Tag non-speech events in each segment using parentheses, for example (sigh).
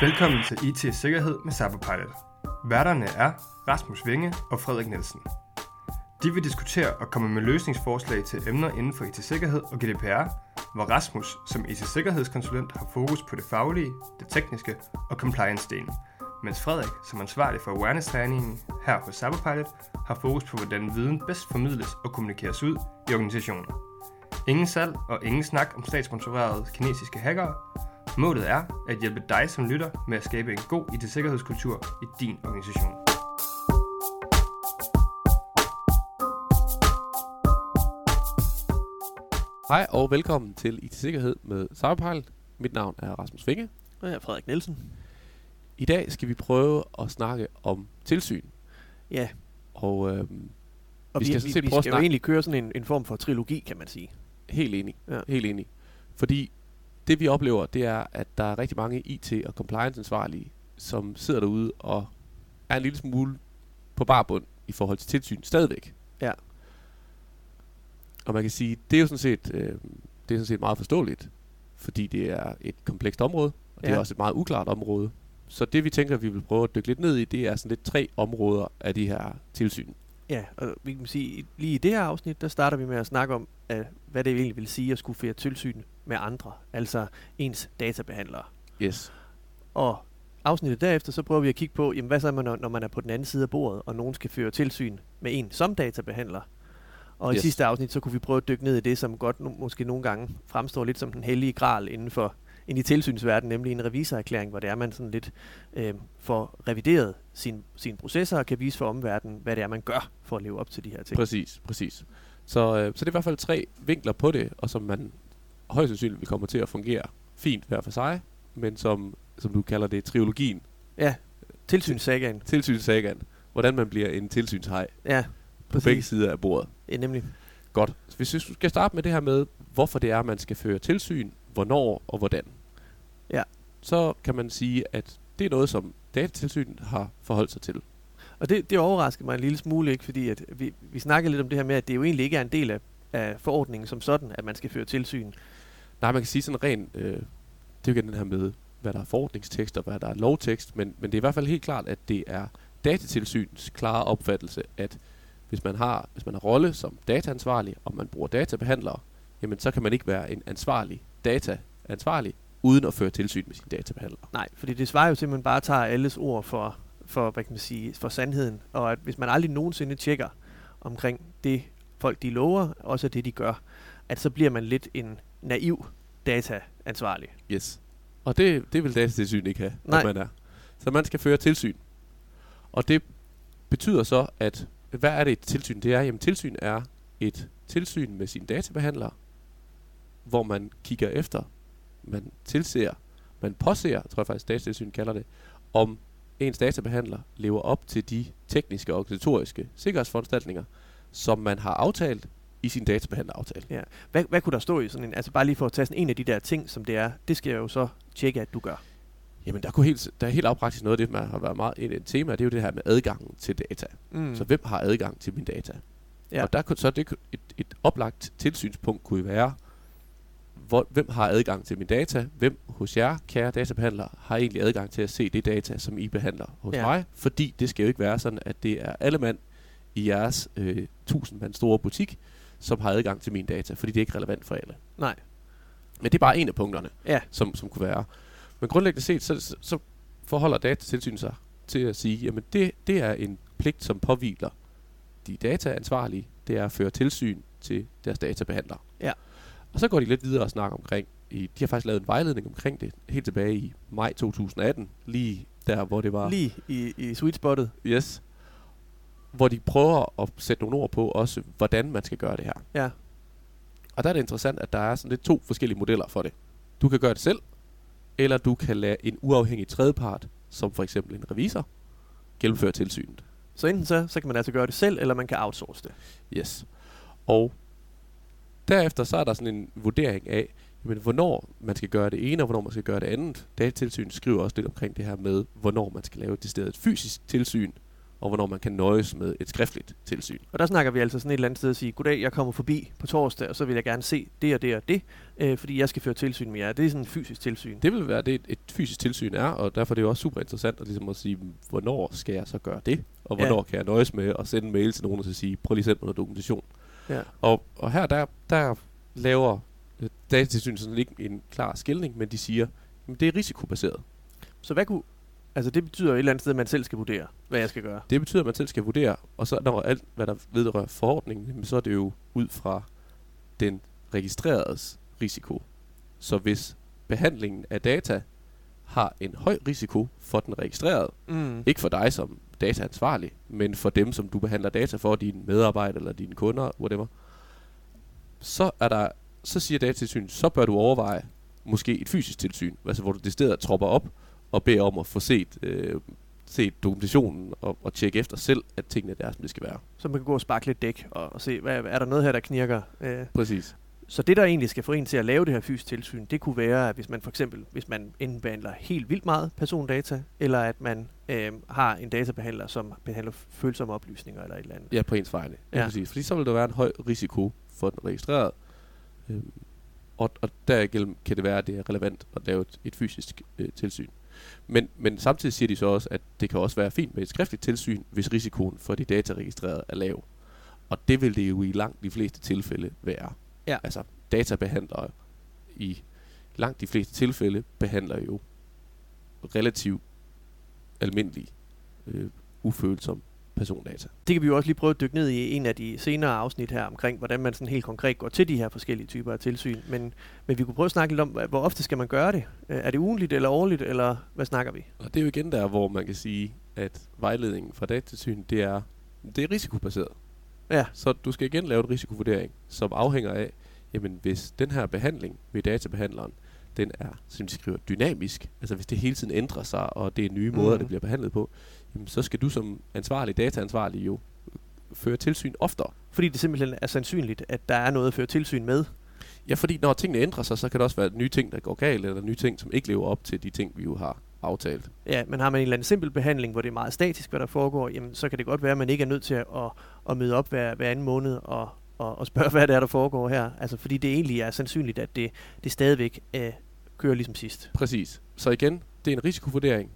Velkommen til IT Sikkerhed med Cyberpilot. Værterne er Rasmus Vinge og Frederik Nielsen. De vil diskutere og komme med løsningsforslag til emner inden for IT-sikkerhed og GDPR, hvor Rasmus som IT-sikkerhedskonsulent har fokus på det faglige, det tekniske og compliance-delen, mens Frederik som ansvarlig for awareness-træningen her på Cyberpilot har fokus på, hvordan viden bedst formidles og kommunikeres ud i organisationen. Ingen salg og ingen snak om statssponsorerede kinesiske hackere. Målet er at hjælpe dig som lytter med at skabe en god IT-sikkerhedskultur i din organisation. Hej og velkommen til IT Sikkerhed med Cyberpilot. Mit navn er Rasmus Vinge. Og jeg er Frederik Nielsen. I dag skal vi prøve at snakke om tilsyn. Ja, Og øhm, og Vi skal vi, vi, set vi skal jo egentlig køre sådan en, en form for trilogi, kan man sige. helt enig. Ja. Helt enig. Fordi det vi oplever, det er, at der er rigtig mange IT- og compliance-ansvarlige, som sidder derude og er en lille smule på barbund i forhold til tilsyn stadigvæk. Ja. Og man kan sige, det er jo sådan set, øh, det er sådan set meget forståeligt, fordi det er et komplekst område, og det Ja. er også et meget uklart område. Så det vi tænker, vi vil prøve at dykke lidt ned i, det er sådan lidt tre områder af de her tilsyn. Ja, og vi kan sige, lige i det her afsnit, der starter vi med at snakke om, uh, hvad det egentlig vil sige at skulle føre tilsyn med andre, altså ens databehandlere. Yes. Og afsnittet derefter, så prøver vi at kigge på, jamen, hvad så, når, når man er på den anden side af bordet, og nogen skal føre tilsyn med en som databehandler. Og. Yes. i sidste afsnit, så kunne vi prøve at dykke ned i det, som godt no- måske nogle gange fremstår lidt som den hellige gral inden for ind i tilsynsverdenen, nemlig en revisorerklæring, hvor det er, man sådan lidt øh, får revideret sin, sin processer og kan vise for omverdenen, hvad det er, man gør for at leve op til de her ting. Præcis, præcis. Så, øh, så det er i hvert fald tre vinkler på det, og som man højst sandsynligt vil komme til at fungere fint hver for sig, men som, som du kalder det, triologien, Ja, tilsynssagaen. tilsynssagaen, hvordan man bliver en tilsynshej Ja, på begge præcis. sider af bordet. Ja, nemlig. Godt. Så Hvis vi skal starte med det her med, hvorfor det er, man skal føre tilsyn, hvornår og hvordan. Ja. Så kan man sige, at det er noget, som datatilsynet har forholdt sig til. Og det, det overrasker mig en lille smule, ikke? fordi at vi, vi snakkede lidt om det her med, at det jo egentlig ikke er en del af, af forordningen som sådan, at man skal føre tilsyn. Nej, man kan sige sådan rent, øh, det er jo igen den her med, hvad der er forordningstekst og hvad der er lovtekst, men, men det er i hvert fald helt klart, at det er datatilsynets klare opfattelse, at hvis man har, hvis man har rolle som dataansvarlig, og man bruger databehandlere, jamen så kan man ikke være en ansvarlig dataansvarlig, uden at føre tilsyn med sine databehandlere. Nej, fordi det svarer jo til, at man bare tager alles ord for, for, hvad kan man sige, for sandheden. Og at hvis man aldrig nogensinde tjekker omkring det, folk de lover, også det de gør, at så bliver man lidt en naiv dataansvarlig. Yes. Og det, det vil datatilsynet ikke have, Nej. at man er. Så man skal føre tilsyn. Og det betyder så, at hvad er det et tilsyn? Det er, jamen tilsyn er et tilsyn med sine databehandlere, hvor man kigger efter, man tilser, man påser, tror jeg faktisk datatilsynet kalder det, om ens databehandler lever op til de tekniske og organisatoriske sikkerhedsforanstaltninger, som man har aftalt i sin databehandleraftale. Ja. Hvad, hvad kunne der stå i sådan en, altså bare lige for at tage sådan en af de der ting, som det er, det skal jeg jo så tjekke, at du gør. Jamen, der, kunne helt, der er helt lavpraktisk noget af det, man har været meget et, et tema, det er jo det her med adgangen til data. Mm. Så hvem har adgang til mine data? Ja. Og der kunne, så det, et, et oplagt tilsynspunkt kunne være, hvor, hvem har adgang til mine data? Hvem hos jer, kære databehandlere, har egentlig adgang til at se det data, som I behandler hos Ja. mig? Fordi det skal jo ikke være sådan, at det er alle mand i jeres øh, tusind mand store butik, som har adgang til mine data, fordi det er ikke relevant for alle. Nej. Men det er bare en af punkterne Ja. som, som kunne være. Men grundlæggende set, så, så- så forholder datatilsynet sig til at sige, jamen det, det er en pligt, som påviler de dataansvarlige, det er at føre tilsyn til deres databehandlere. Og så går de lidt videre og snakker omkring, i, de har faktisk lavet en vejledning omkring det, helt tilbage i maj 2018, lige der, hvor det var... Lige i, i sweet spottet. Yes. Hvor de prøver at sætte nogle ord på også, hvordan man skal gøre det her. Ja. Og der er det interessant, at der er sådan lidt to forskellige modeller for det. Du kan gøre det selv, eller du kan lade en uafhængig tredjepart, som for eksempel en revisor, gennemføre tilsynet. Så enten så, så kan man altså gøre det selv, eller man kan outsource det. Yes. Og derefter så er der sådan en vurdering af, jamen, hvornår man skal gøre det ene, og hvornår man skal gøre det andet. Datatilsynet skriver også lidt omkring det her med, hvornår man skal lave et decideret fysisk tilsyn, og hvornår man kan nøjes med et skriftligt tilsyn. Og der snakker vi altså sådan et eller andet sted at sige, goddag, jeg kommer forbi på torsdag, og så vil jeg gerne se det og det og det, øh, fordi jeg skal føre tilsyn med jer. Det er sådan et fysisk tilsyn. Det vil være det, et fysisk tilsyn er, og derfor er det jo også super interessant at, ligesom at sige, hvornår skal jeg så gøre det? Og hvornår ja. kan jeg nøjes med at sende en mail til nogen og så sige, prøv lige at sende noget dokumentation. Ja. Og, og her der, der laver øh, datatilsynet sådan ikke en klar skældning, men de siger, at det er risikobaseret. Så hvad kunne, altså det betyder jo et eller andet sted, at man selv skal vurdere, hvad jeg skal gøre. Det betyder, at man selv skal vurdere, og så når alt, hvad der vedrører forordningen, så er det jo ud fra den registreredes risiko. Så hvis behandlingen af data har en høj risiko for den registrerede, Mm. ikke for dig som dataansvarlig, men for dem, som du behandler data for, dine medarbejdere eller dine kunder, whatever, så er der, så siger datatilsynet, så bør du overveje måske et fysisk tilsyn, altså hvor du decideret tropper op og beder om at få set, øh, set dokumentationen og, og tjekke efter selv, at tingene er, som det skal være. Så man kan gå og sparke lidt dæk og, og se, hvad, er der noget her, der knirker? Øh, Præcis. Så det, der egentlig skal få en til at lave det her fysisk tilsyn, det kunne være, at hvis man for eksempel, hvis man enten behandler helt vildt meget persondata, eller at man øh, har en databehandler, som behandler følsomme oplysninger eller et eller andet. Ja, på ens vegne. Ja. Ja. Præcis. Fordi så vil der være en høj risiko for den registrerede. Øhm, og, og derigennem kan det være, at det er relevant at lave et, et fysisk øh, tilsyn. Men, men samtidig siger de så også, at det kan også være fint med et skriftligt tilsyn, hvis risikoen for de dataregistrerede er lav. Og det vil det jo i langt de fleste tilfælde være. Ja. Altså databehandlere i langt de fleste tilfælde behandler jo relativt almindelig øh, ufølsom persondata. Det kan vi jo også lige prøve at dykke ned i en af de senere afsnit her omkring, hvordan man sådan helt konkret går til de her forskellige typer af tilsyn. Men, men vi kunne prøve at snakke lidt om, hvor ofte skal man gøre det? Er det ugenligt eller årligt, eller hvad snakker vi? Og det er jo igen der, hvor man kan sige, at vejledningen fra datatilsyn, det er, det er risikobaseret. Ja. Så du skal igen lave en risikovurdering, som afhænger af, jamen hvis den her behandling ved databehandleren, den er, som de skriver, dynamisk, altså hvis det hele tiden ændrer sig, og det er nye måder, Mhm. det bliver behandlet på, jamen så skal du som ansvarlig, dataansvarlig jo føre tilsyn oftere. Fordi det simpelthen er sandsynligt, at der er noget at føre tilsyn med. Ja, fordi når tingene ændrer sig, så kan der også være nye ting, der går galt, eller nye ting, som ikke lever op til de ting, vi jo har aftalt. Ja, men har man en eller anden simpel behandling, hvor det er meget statisk, hvad der foregår, jamen, så kan det godt være, at man ikke er nødt til at, at, at møde op hver, hver anden måned og, og, og spørge, (laughs) hvad det er, der foregår her. Altså, fordi det egentlig er sandsynligt, at det, det stadigvæk øh, kører ligesom sidst. Præcis. Så igen, det er en risikovurdering.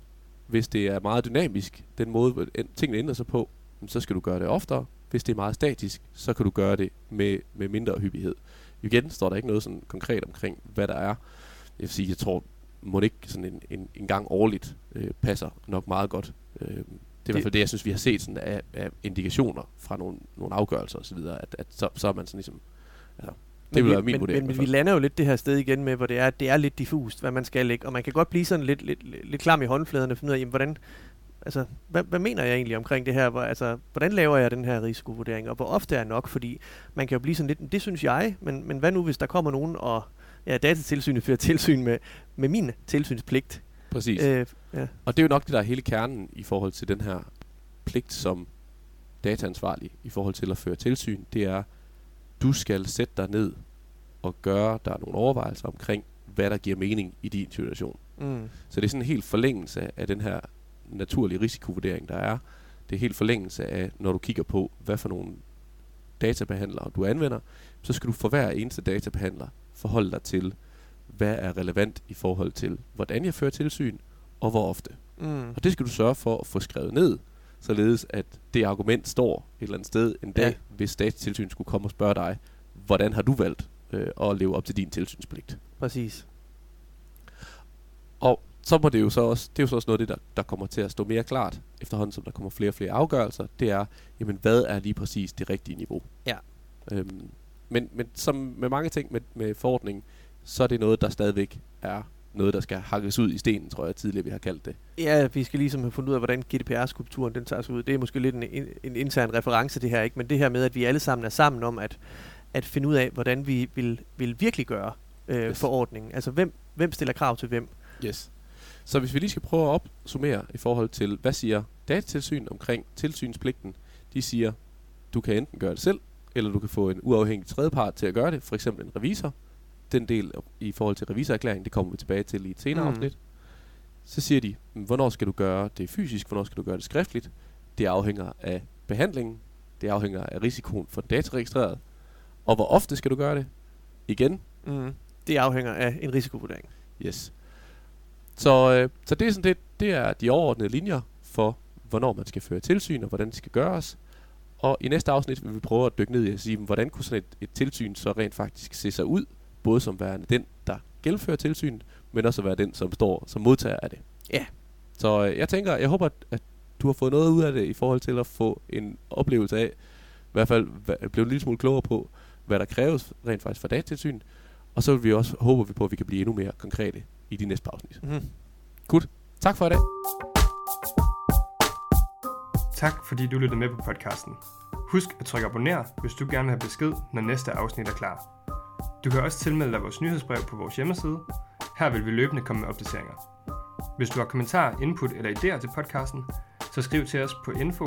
Hvis det er meget dynamisk, den måde tingene ændrer sig på, så skal du gøre det oftere. Hvis det er meget statisk, så kan du gøre det med, med mindre hyppighed. Igen står der ikke noget sådan konkret omkring, hvad der er. Jeg vil sige, jeg tror, må ikke sådan en, en, en gang årligt øh, passer nok meget godt. Øh, det er i hvert fald det, jeg synes, vi har set sådan af, af indikationer fra nogle, nogle afgørelser osv., at, at så, så er man sådan ligesom... Altså, det vil vi- være min men, vurdering. Men, men vi lander jo lidt det her sted igen med, hvor det er, det er lidt diffust, hvad man skal lægge. Og man kan godt blive sådan lidt, lidt, lidt, lidt klam i håndfladerne og finde ud af, jamen, hvordan, altså, hvad, hvad mener jeg egentlig omkring det her? Hvor, altså, hvordan laver jeg den her risikovurdering? Og hvor ofte er nok? Fordi man kan jo blive sådan lidt, det synes jeg, men, men hvad nu, hvis der kommer nogen, og ja, datatilsynet fører tilsyn med, med min tilsynspligt? Præcis. Øh, ja. Og det er jo nok det, der er hele kernen i forhold til den her pligt som dataansvarlig i forhold til at føre tilsyn. Det er, du skal sætte dig ned og gøre der nogle overvejelser omkring, hvad der giver mening i din situation. Mm. Så det er sådan en helt forlængelse af den her naturlige risikovurdering, der er. Det er helt forlængelse af, når du kigger på, hvad for nogle databehandlere du anvender, så skal du for hver eneste databehandler forholde dig til, hvad er relevant i forhold til, hvordan jeg fører tilsyn, og hvor ofte. Mm. Og det skal du sørge for at få skrevet ned, således at det argument står et eller andet sted en dag, Ja. hvis datatilsyn skulle komme og spørge dig, hvordan har du valgt øh, at leve op til din tilsynspligt. Præcis. Og så må det jo så også, det er jo så også noget af det, der, der kommer til at stå mere klart, efterhånden som der kommer flere og flere afgørelser, det er, jamen hvad er lige præcis det rigtige niveau? Ja. Øhm, men, men som med mange ting med, med forordningen, så er det noget, der stadigvæk er noget, der skal hakkes ud i stenen, tror jeg tidligere, vi har kaldt det. Ja, vi skal ligesom have fundet ud af, hvordan GDPR-skulpturen den tager sig ud. Det er måske lidt en, en, intern reference, det her, ikke? Men det her med, at vi alle sammen er sammen om at, at finde ud af, hvordan vi vil, vil virkelig gøre øh, Yes. forordningen. Altså, hvem, hvem stiller krav til hvem? Yes. Så hvis vi lige skal prøve at opsummere i forhold til, hvad siger datatilsyn omkring tilsynspligten? De siger, du kan enten gøre det selv, eller du kan få en uafhængig tredjepart til at gøre det, for eksempel en revisor. Den del i forhold til revisorerklæringen, det kommer vi tilbage til i et senere Mm. afsnit. Så siger de, "Men hvornår skal du gøre det fysisk, hvornår skal du gøre det skriftligt? det afhænger af behandlingen, det afhænger af risikoen for dataregistreret, og hvor ofte skal du gøre det? Igen, Mm. Det afhænger af en risikovurdering. Yes. Så, øh, så det er sådan det, det er de overordnede linjer for, hvornår man skal føre tilsyn og hvordan det skal gøres. Og i næste afsnit vil vi prøve at dykke ned i at sige, hvordan kunne sådan et, et tilsyn så rent faktisk se sig ud, både som værende den, der gennemfører tilsynet, men også at være den, som står som modtager af det. Ja. Så øh, jeg tænker, jeg håber, at- at du har fået noget ud af det i forhold til at få en oplevelse af, i hvert fald hva- blive en lille smule klogere på, hvad der kræves rent faktisk for datatilsyn. Og så vil vi også håber vi på, at vi kan blive endnu mere konkrete i de næste afsnit. Mm. Tak for i dag. Tak fordi du lyttede med på podcasten. Husk at trykke abonner, hvis du gerne vil have besked, når næste afsnit er klar. Du kan også tilmelde dig vores nyhedsbrev på vores hjemmeside. Her vil vi løbende komme med opdateringer. Hvis du har kommentarer, input eller idéer til podcasten, så skriv til os på info